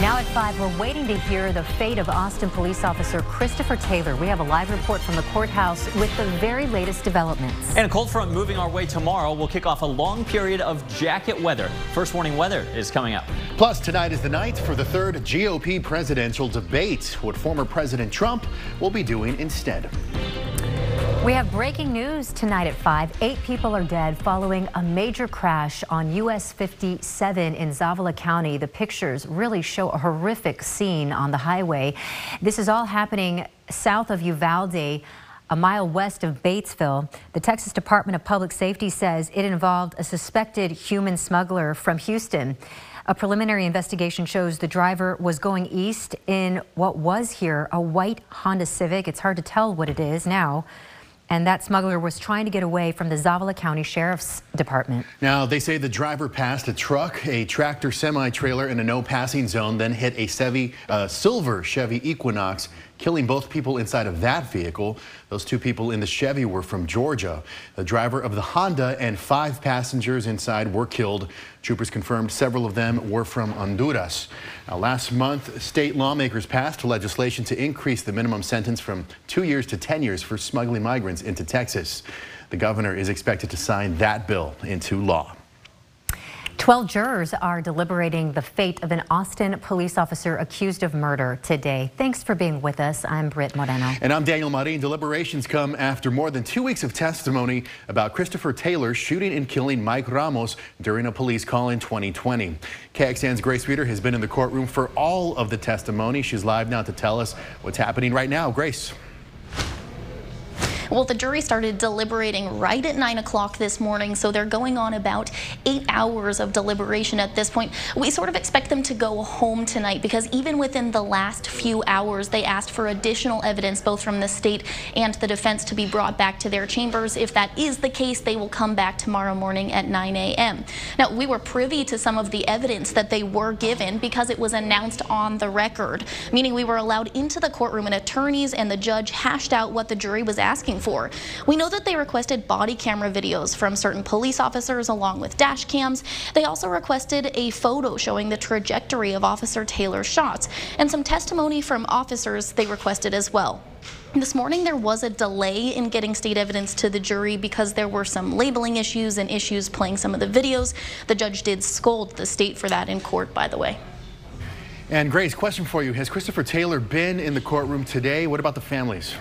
Now at 5, we're waiting to hear the fate of Austin police officer Christopher Taylor. We have a live report from the courthouse with the very latest developments. And a cold front moving our way tomorrow will kick off a long period of jacket weather. First warning weather is coming up. Plus, tonight is the night for the third GOP presidential debate. What former President Trump will be doing instead. We have breaking news tonight at 5. Eight people are dead following a major crash on US 57 in Zavala County. The pictures really show a horrific scene on the highway. This is all happening south of Uvalde a mile west of Batesville. The Texas Department of Public Safety says it involved a suspected human smuggler from Houston. A preliminary investigation shows the driver was going east in what was here a white Honda Civic. It's hard to tell what it is now and that smuggler was trying to get away from the Zavala County Sheriff's Department. Now, they say the driver passed a truck, a tractor semi-trailer in a no passing zone, then hit a Chevy, uh, silver Chevy Equinox killing both people inside of that vehicle. Those two people in the Chevy were from Georgia. The driver of the Honda and five passengers inside were killed. Troopers confirmed several of them were from Honduras. Now, last month, state lawmakers passed legislation to increase the minimum sentence from two years to 10 years for smuggling migrants into Texas. The governor is expected to sign that bill into law. 12 jurors are deliberating the fate of an Austin police officer accused of murder today. Thanks for being with us. I'm Britt Moreno. And I'm Daniel Marin. Deliberations come after more than two weeks of testimony about Christopher Taylor shooting and killing Mike Ramos during a police call in 2020. KXAN's Grace Reader has been in the courtroom for all of the testimony. She's live now to tell us what's happening right now. Grace. Well, the jury started deliberating right at 9 o'clock this morning, so they're going on about eight hours of deliberation at this point. We sort of expect them to go home tonight because even within the last few hours, they asked for additional evidence, both from the state and the defense, to be brought back to their chambers. If that is the case, they will come back tomorrow morning at 9 a.m. Now, we were privy to some of the evidence that they were given because it was announced on the record, meaning we were allowed into the courtroom and attorneys and the judge hashed out what the jury was asking for. We know that they requested body camera videos from certain police officers along with dash cams. They also requested a photo showing the trajectory of Officer Taylor's shots and some testimony from officers they requested as well. This morning there was a delay in getting state evidence to the jury because there were some labeling issues and issues playing some of the videos. The judge did scold the state for that in court, by the way. And Grace, question for you. Has Christopher Taylor been in the courtroom today? What about the families?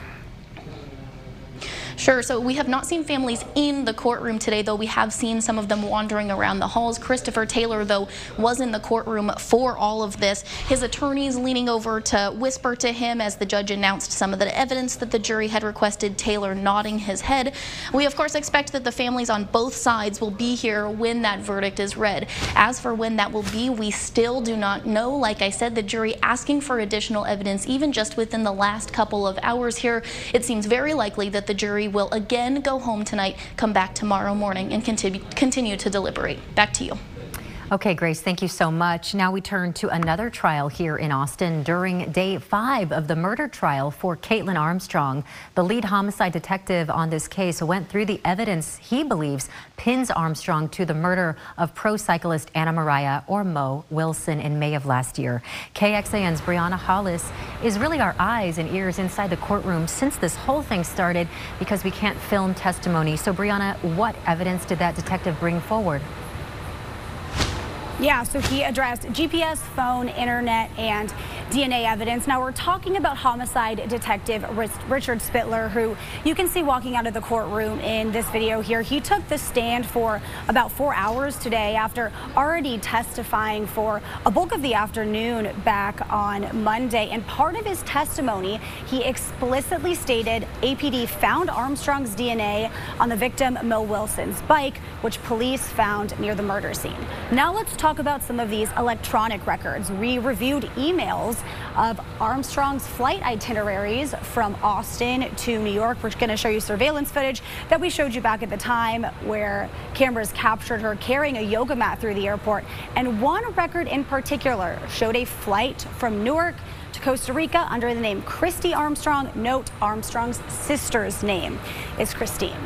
Sure. So we have not seen families in the courtroom today, though we have seen some of them wandering around the halls. Christopher Taylor, though, was in the courtroom for all of this. His attorneys leaning over to whisper to him as the judge announced some of the evidence that the jury had requested, Taylor nodding his head. We, of course, expect that the families on both sides will be here when that verdict is read. As for when that will be, we still do not know. Like I said, the jury asking for additional evidence, even just within the last couple of hours here, it seems very likely that the jury will again go home tonight, come back tomorrow morning, and continue, continue to deliberate. Back to you. Okay, Grace, thank you so much. Now we turn to another trial here in Austin during day five of the murder trial for Kaitlin Armstrong. The lead homicide detective on this case went through the evidence he believes pins Armstrong to the murder of pro cyclist Anna Moriah or Mo Wilson in May of last year. KXAN's Brianna Hollis is really our eyes and ears inside the courtroom since this whole thing started because we can't film testimony. So Brianna, what evidence did that detective bring forward? Yeah, so he addressed GPS, phone, internet, and DNA evidence. Now we're talking about homicide detective Richard Spitler, who you can see walking out of the courtroom in this video here. He took the stand for about four hours today after already testifying for a bulk of the afternoon back on Monday. And part of his testimony, he explicitly stated APD found Armstrong's DNA on the victim Mo Wilson's bike, which police found near the murder scene. Now let's talk talk about some of these electronic records. We reviewed emails of Armstrong's flight itineraries from Austin to New York. We're going to show you surveillance footage that we showed you back at the time where cameras captured her carrying a yoga mat through the airport. And one record in particular showed a flight from Newark to Costa Rica under the name Christy Armstrong. Note Armstrong's sister's name is Christine.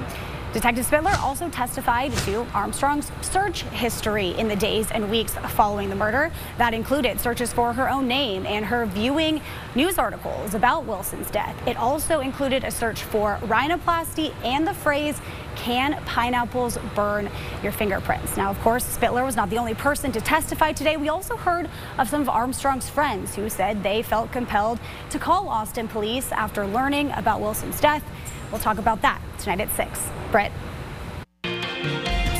Detective Spitler also testified to Armstrong's search history in the days and weeks following the murder. That included searches for her own name and her viewing news articles about Wilson's death. It also included a search for rhinoplasty and the phrase, can pineapples burn your fingerprints? Now, of course, Spitler was not the only person to testify today. We also heard of some of Armstrong's friends who said they felt compelled to call Austin police after learning about Wilson's death. We'll talk about that tonight at 6. Britt.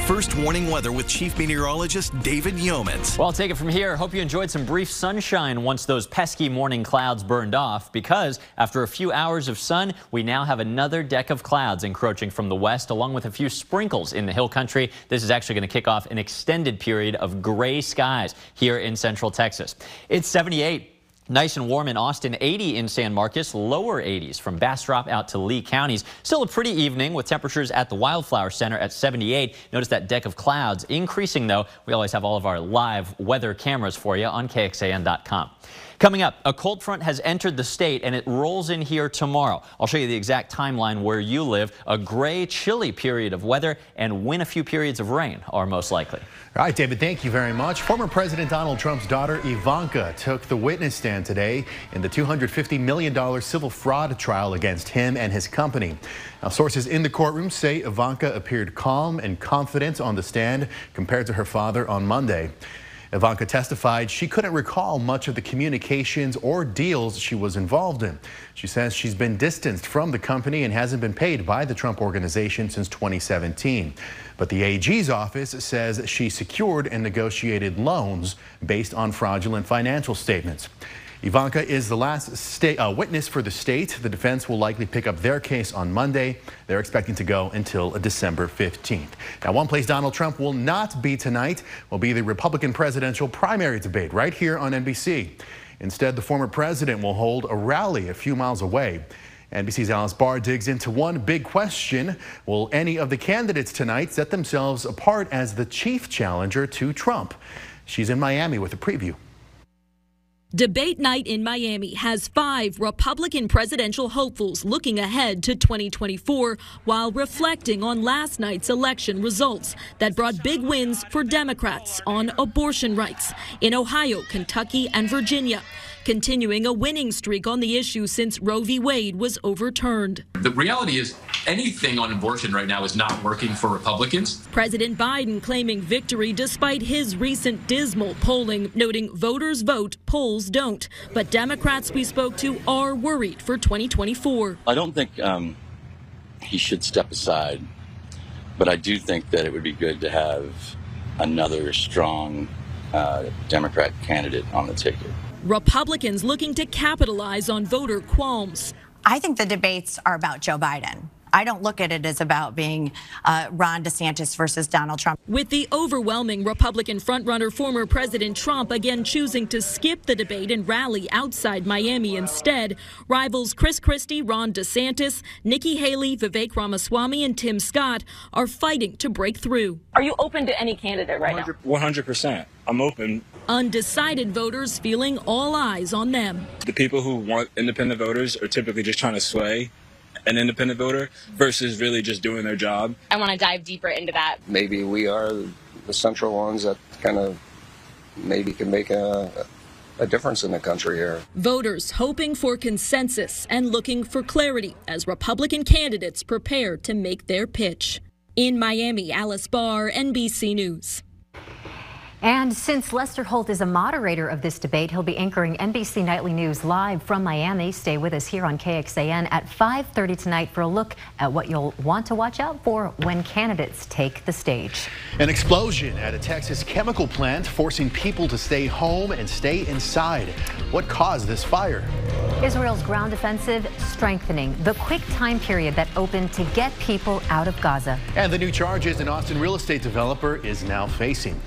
First warning weather with Chief Meteorologist David Yeomans. Well, I'll take it from here. Hope you enjoyed some brief sunshine once those pesky morning clouds burned off because after a few hours of sun, we now have another deck of clouds encroaching from the west along with a few sprinkles in the hill country. This is actually going to kick off an extended period of gray skies here in central Texas. It's 78 Nice and warm in Austin, 80 in San Marcos, lower 80s from Bastrop out to Lee counties. Still a pretty evening with temperatures at the Wildflower Center at 78. Notice that deck of clouds increasing though. We always have all of our live weather cameras for you on KXAN.com. Coming up, a cold front has entered the state and it rolls in here tomorrow. I'll show you the exact timeline where you live. A gray, chilly period of weather and when a few periods of rain are most likely. All right, David, thank you very much. Former President Donald Trump's daughter Ivanka took the witness stand today in the $250 million civil fraud trial against him and his company. Now, sources in the courtroom say Ivanka appeared calm and confident on the stand compared to her father on Monday. Ivanka testified she couldn't recall much of the communications or deals she was involved in. She says she's been distanced from the company and hasn't been paid by the Trump organization since 2017. But the AG's office says she secured and negotiated loans based on fraudulent financial statements. Ivanka is the last uh, witness for the state. The defense will likely pick up their case on Monday. They're expecting to go until December 15th. Now, one place Donald Trump will not be tonight will be the Republican presidential primary debate right here on NBC. Instead, the former president will hold a rally a few miles away. NBC's Alice Barr digs into one big question. Will any of the candidates tonight set themselves apart as the chief challenger to Trump? She's in Miami with a preview. Debate night in Miami has five Republican presidential hopefuls looking ahead to 2024 while reflecting on last night's election results that brought big wins for Democrats on abortion rights in Ohio, Kentucky, and Virginia continuing a winning streak on the issue since Roe v. Wade was overturned. The reality is, anything on abortion right now is not working for Republicans. President Biden claiming victory despite his recent dismal polling, noting voters vote, polls don't. But Democrats we spoke to are worried for 2024. I don't think um, he should step aside, but I do think that it would be good to have another strong uh, Democrat candidate on the ticket. Republicans looking to capitalize on voter qualms. I think the debates are about Joe Biden. I don't look at it as about being uh, Ron DeSantis versus Donald Trump. With the overwhelming Republican frontrunner, former President Trump again choosing to skip the debate and rally outside Miami instead, rivals Chris Christie, Ron DeSantis, Nikki Haley, Vivek Ramaswamy, and Tim Scott are fighting to break through. Are you open to any candidate right 100, now? 100%. I'm open. Undecided voters feeling all eyes on them. The people who want independent voters are typically just trying to sway an independent voter versus really just doing their job. I want to dive deeper into that. Maybe we are the central ones that kind of maybe can make a, a difference in the country here. Voters hoping for consensus and looking for clarity as Republican candidates prepare to make their pitch. In Miami, Alice Barr, NBC News. And since Lester Holt is a moderator of this debate, he'll be anchoring NBC Nightly News live from Miami. Stay with us here on KXAN at 5:30 tonight for a look at what you'll want to watch out for when candidates take the stage. An explosion at a Texas chemical plant forcing people to stay home and stay inside. What caused this fire? Israel's ground offensive strengthening the quick time period that opened to get people out of Gaza. And the new charges an Austin real estate developer is now facing.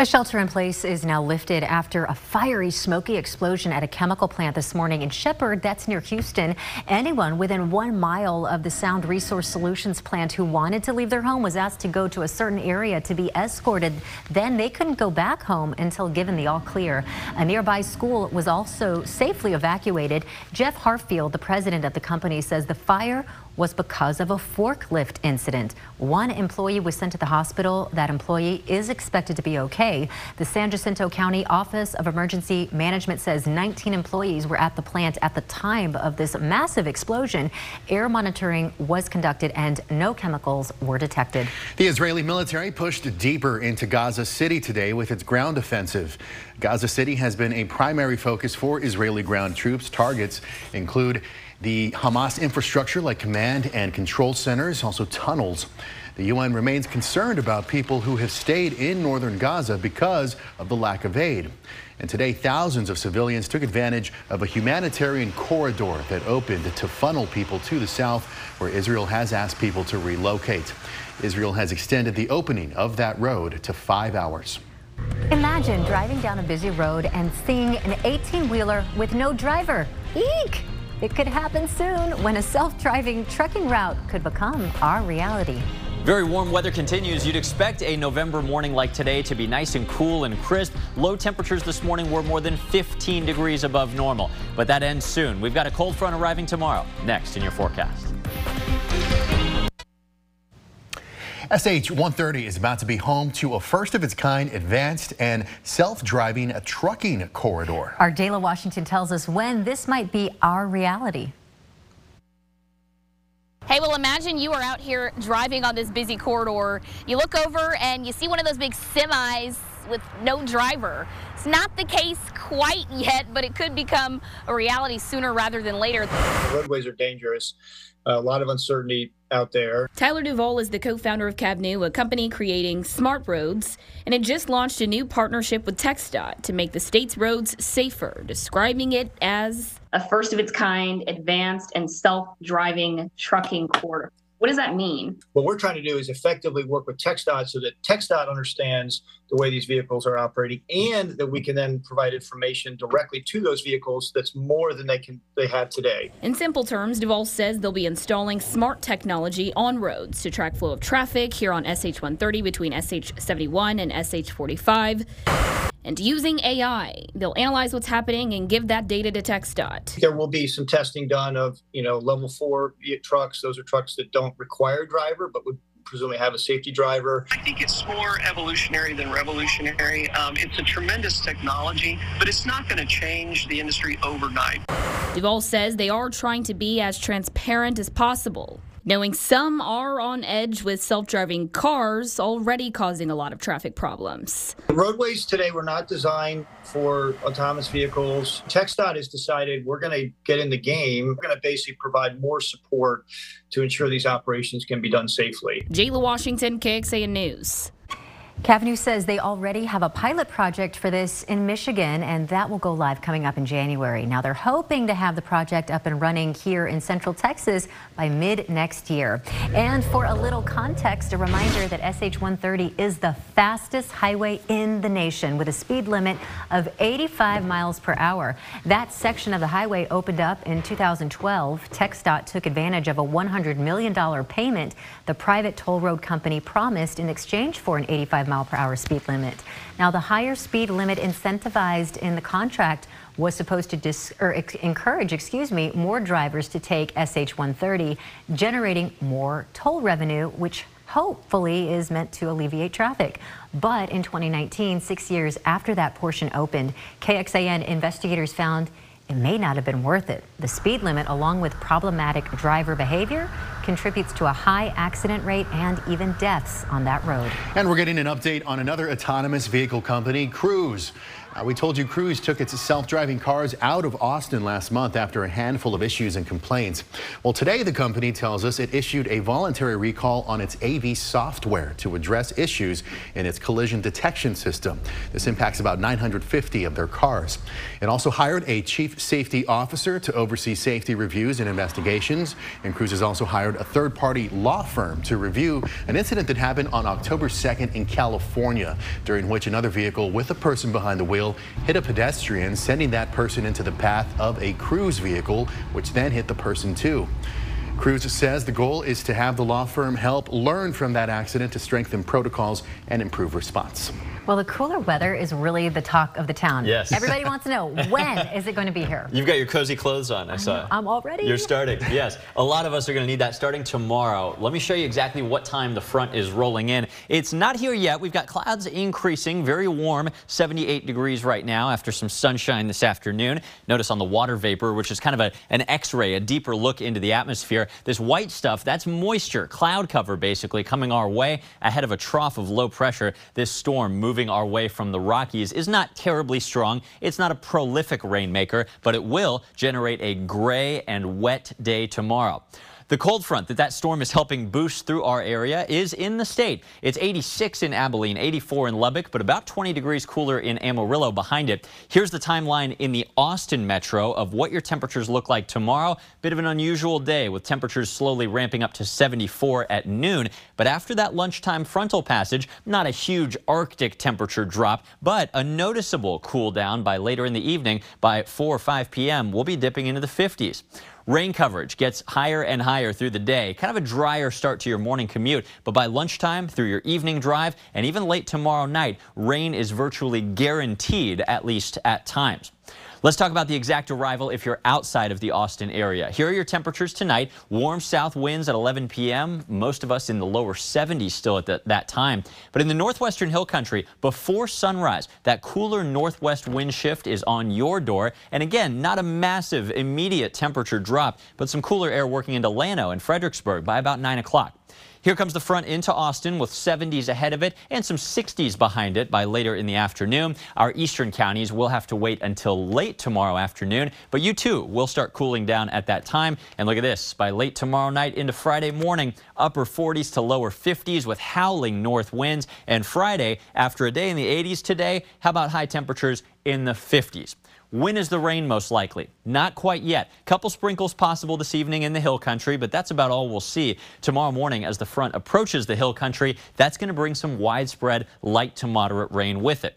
A shelter in place is now lifted after a fiery, smoky explosion at a chemical plant this morning in Shepherd, that's near Houston. Anyone within one mile of the Sound Resource Solutions plant who wanted to leave their home was asked to go to a certain area to be escorted. Then they couldn't go back home until given the all clear. A nearby school was also safely evacuated. Jeff Hartfield, the president of the company, says the fire was because of a forklift incident. One employee was sent to the hospital. That employee is expected to be okay. The San Jacinto County Office of Emergency Management says 19 employees were at the plant at the time of this massive explosion. Air monitoring was conducted and no chemicals were detected. The Israeli military pushed deeper into Gaza City today with its ground offensive. Gaza City has been a primary focus for Israeli ground troops. Targets include the Hamas infrastructure like command and control centers, also tunnels. The UN remains concerned about people who have stayed in northern Gaza because of the lack of aid. And today, thousands of civilians took advantage of a humanitarian corridor that opened to funnel people to the south, where Israel has asked people to relocate. Israel has extended the opening of that road to five hours. Imagine driving down a busy road and seeing an 18 wheeler with no driver. Eek! It could happen soon when a self-driving trucking route could become our reality. Very warm weather continues. You'd expect a November morning like today to be nice and cool and crisp. Low temperatures this morning were more than 15 degrees above normal. But that ends soon. We've got a cold front arriving tomorrow. Next in your forecast. SH-130 is about to be home to a first of its kind advanced and self-driving trucking corridor. Our Jala Washington tells us when this might be our reality. Hey, well, imagine you are out here driving on this busy corridor. You look over and you see one of those big semis with no driver. It's not the case quite yet, but it could become a reality sooner rather than later. The roadways are dangerous. A lot of uncertainty out there. Tyler Duvall is the co-founder of Cavnue, a company creating smart roads, and it just launched a new partnership with TxDOT to make the state's roads safer, describing it as a first of its kind, advanced and self-driving trucking corridor. What does that mean? What we're trying to do is effectively work with TxDOT so that TxDOT understands the way these vehicles are operating and that we can then provide information directly to those vehicles that's more than they can they have today. In simple terms, Duvall says they'll be installing smart technology on roads to track flow of traffic here on SH130 between SH71 and SH45 and using AI. They'll analyze what's happening and give that data to TxDOT. There will be some testing done of, you know, level four trucks. Those are trucks that don't require driver, but would presumably have a safety driver. I think it's more evolutionary than revolutionary. Um, it's a tremendous technology, but it's not going to change the industry overnight. Duvall says they are trying to be as transparent as possible knowing some are on edge with self driving cars already causing a lot of traffic problems. The roadways today were not designed for autonomous vehicles. TxDOT has decided we're going to get in the game. We're going to basically provide more support to ensure these operations can be done safely. Jala Washington, KXAN News. Cavnue says they already have a pilot project for this in Michigan, and that will go live coming up in January. Now, they're hoping to have the project up and running here in Central Texas by mid next year. And for a little context, a reminder that SH-130 is the fastest highway in the nation with a speed limit of 85 miles per hour. That section of the highway opened up in 2012. TxDOT took advantage of a $100 million payment the private toll road company promised in exchange for an 85 mile per hour speed limit. Now, the higher speed limit incentivized in the contract was supposed to dis or encourage, excuse me, more drivers to take SH-130, generating more toll revenue, which hopefully is meant to alleviate traffic. But in 2019, six years after that portion opened, KXAN investigators found it may not have been worth it. The speed limit, along with problematic driver behavior, contributes to a high accident rate and even deaths on that road. And we're getting an update on another autonomous vehicle company, Cruise. Uh, we told you Cruise took its self-driving cars out of Austin last month after a handful of issues and complaints. Well, today the company tells us it issued a voluntary recall on its AV software to address issues in its collision detection system. This impacts about 950 of their cars. It also hired a chief safety officer to oversee safety reviews and investigations. And Cruise has also hired a third-party law firm to review an incident that happened on October 2nd in California, during which another vehicle with a person behind the wheel hit a pedestrian, sending that person into the path of a cruise vehicle, which then hit the person too. Cruise says the goal is to have the law firm help learn from that accident to strengthen protocols and improve response. Well, the cooler weather is really the talk of the town. Yes. Everybody wants to know when is it going to be here? You've got your cozy clothes on, I, I saw. I'm all ready. You're starting, yes. A lot of us are going to need that starting tomorrow. Let me show you exactly what time the front is rolling in. It's not here yet. We've got clouds increasing, very warm, 78 degrees right now after some sunshine this afternoon. Notice on the water vapor, which is kind of a, an X-ray, a deeper look into the atmosphere. This white stuff, that's moisture, cloud cover basically coming our way ahead of a trough of low pressure. This storm moving moving our way from the Rockies is not terribly strong. It's not a prolific rainmaker, but it will generate a gray and wet day tomorrow. The cold front that that storm is helping boost through our area is in the state. It's 86 in Abilene, 84 in Lubbock, but about 20 degrees cooler in Amarillo behind it. Here's the timeline in the Austin metro of what your temperatures look like tomorrow. Bit of an unusual day with temperatures slowly ramping up to 74 at noon. But after that lunchtime frontal passage, not a huge Arctic temperature drop, but a noticeable cool down by later in the evening. By 4 or 5 p.m., we'll be dipping into the 50s. Rain coverage gets higher and higher through the day. Kind of a drier start to your morning commute, but by lunchtime, through your evening drive, and even late tomorrow night, rain is virtually guaranteed, at least at times. Let's talk about the exact arrival if you're outside of the Austin area. Here are your temperatures tonight. Warm south winds at 11 p.m. Most of us in the lower 70s still at the, that time. But in the northwestern hill country, before sunrise, that cooler northwest wind shift is on your door. And again, not a massive immediate temperature drop, but some cooler air working into Llano and Fredericksburg by about 9 o'clock. Here comes the front into Austin with 70s ahead of it and some 60s behind it by later in the afternoon. Our eastern counties will have to wait until late tomorrow afternoon, but you too will start cooling down at that time. And look at this, by late tomorrow night into Friday morning, upper 40s to lower 50s with howling north winds. And Friday, after a day in the 80s today, how about high temperatures in the 50s? When is the rain most likely? Not quite yet. Couple sprinkles possible this evening in the hill country, but that's about all we'll see. Tomorrow morning as the front approaches the hill country, that's going to bring some widespread light to moderate rain with it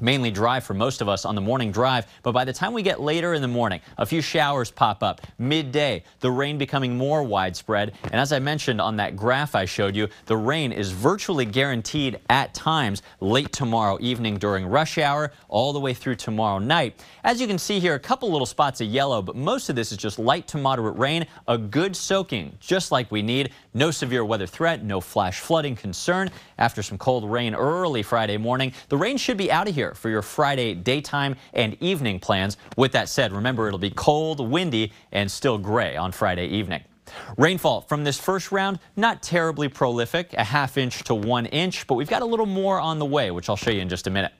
mainly dry for most of us on the morning drive, but by the time we get later in the morning, a few showers pop up. Midday, the rain becoming more widespread. And as I mentioned on that graph I showed you, the rain is virtually guaranteed at times late tomorrow evening during rush hour, all the way through tomorrow night. As you can see here, a couple little spots of yellow, but most of this is just light to moderate rain, a good soaking, just like we need. No severe weather threat, no flash flooding concern. After some cold rain early Friday morning, the rain should be out of here for your Friday daytime and evening plans. With that said, remember it'll be cold, windy, and still gray on Friday evening. Rainfall from this first round, not terribly prolific, a half inch to one inch, but we've got a little more on the way, which I'll show you in just a minute.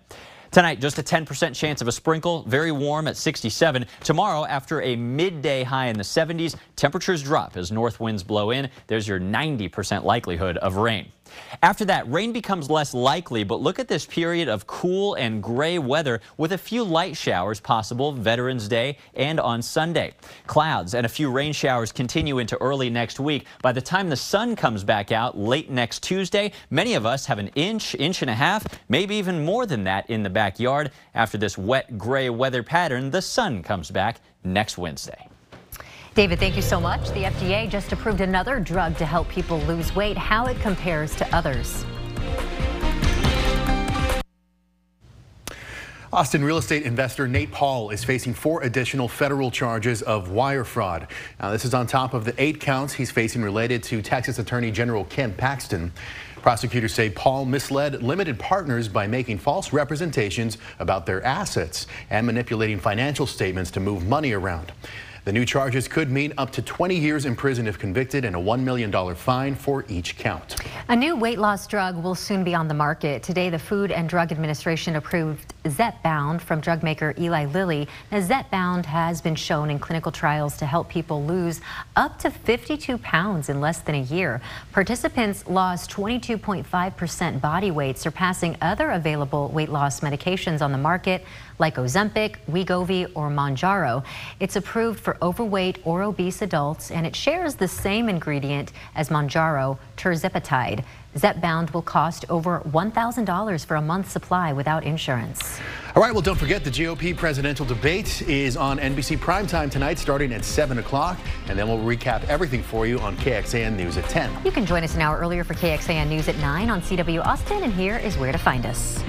Tonight, just a 10% chance of a sprinkle, very warm at 67. Tomorrow, after a midday high in the 70s, temperatures drop as north winds blow in. There's your 90% likelihood of rain. After that, rain becomes less likely, but look at this period of cool and gray weather with a few light showers possible Veterans Day and on Sunday. Clouds and a few rain showers continue into early next week. By the time the sun comes back out late next Tuesday, many of us have an inch, inch and a half, maybe even more than that in the backyard. After this wet gray weather pattern, the sun comes back next Wednesday. David, thank you so much. The FDA just approved another drug to help people lose weight, how it compares to others. Austin real estate investor Nate Paul is facing four additional federal charges of wire fraud. Now, this is on top of the eight counts he's facing related to Texas Attorney General Ken Paxton. Prosecutors say Paul misled limited partners by making false representations about their assets and manipulating financial statements to move money around. The new charges could mean up to 20 years in prison if convicted and a $1 million fine for each count. A new weight loss drug will soon be on the market. Today, the Food and Drug Administration approved Zepbound from drug maker Eli Lilly. Now, Zepbound has been shown in clinical trials to help people lose up to 52 pounds in less than a year. Participants lost 22.5% body weight, surpassing other available weight loss medications on the market like Ozempic, Wegovy, or Mounjaro. It's approved for overweight or obese adults, and it shares the same ingredient as Mounjaro, tirzepatide. Zepbound will cost over $1,000 for a month's supply without insurance. All right, well, don't forget the GOP presidential debate is on NBC Primetime tonight starting at 7 o'clock, and then we'll recap everything for you on KXAN News at 10. You can join us an hour earlier for KXAN News at 9 on CW Austin, and here is where to find us.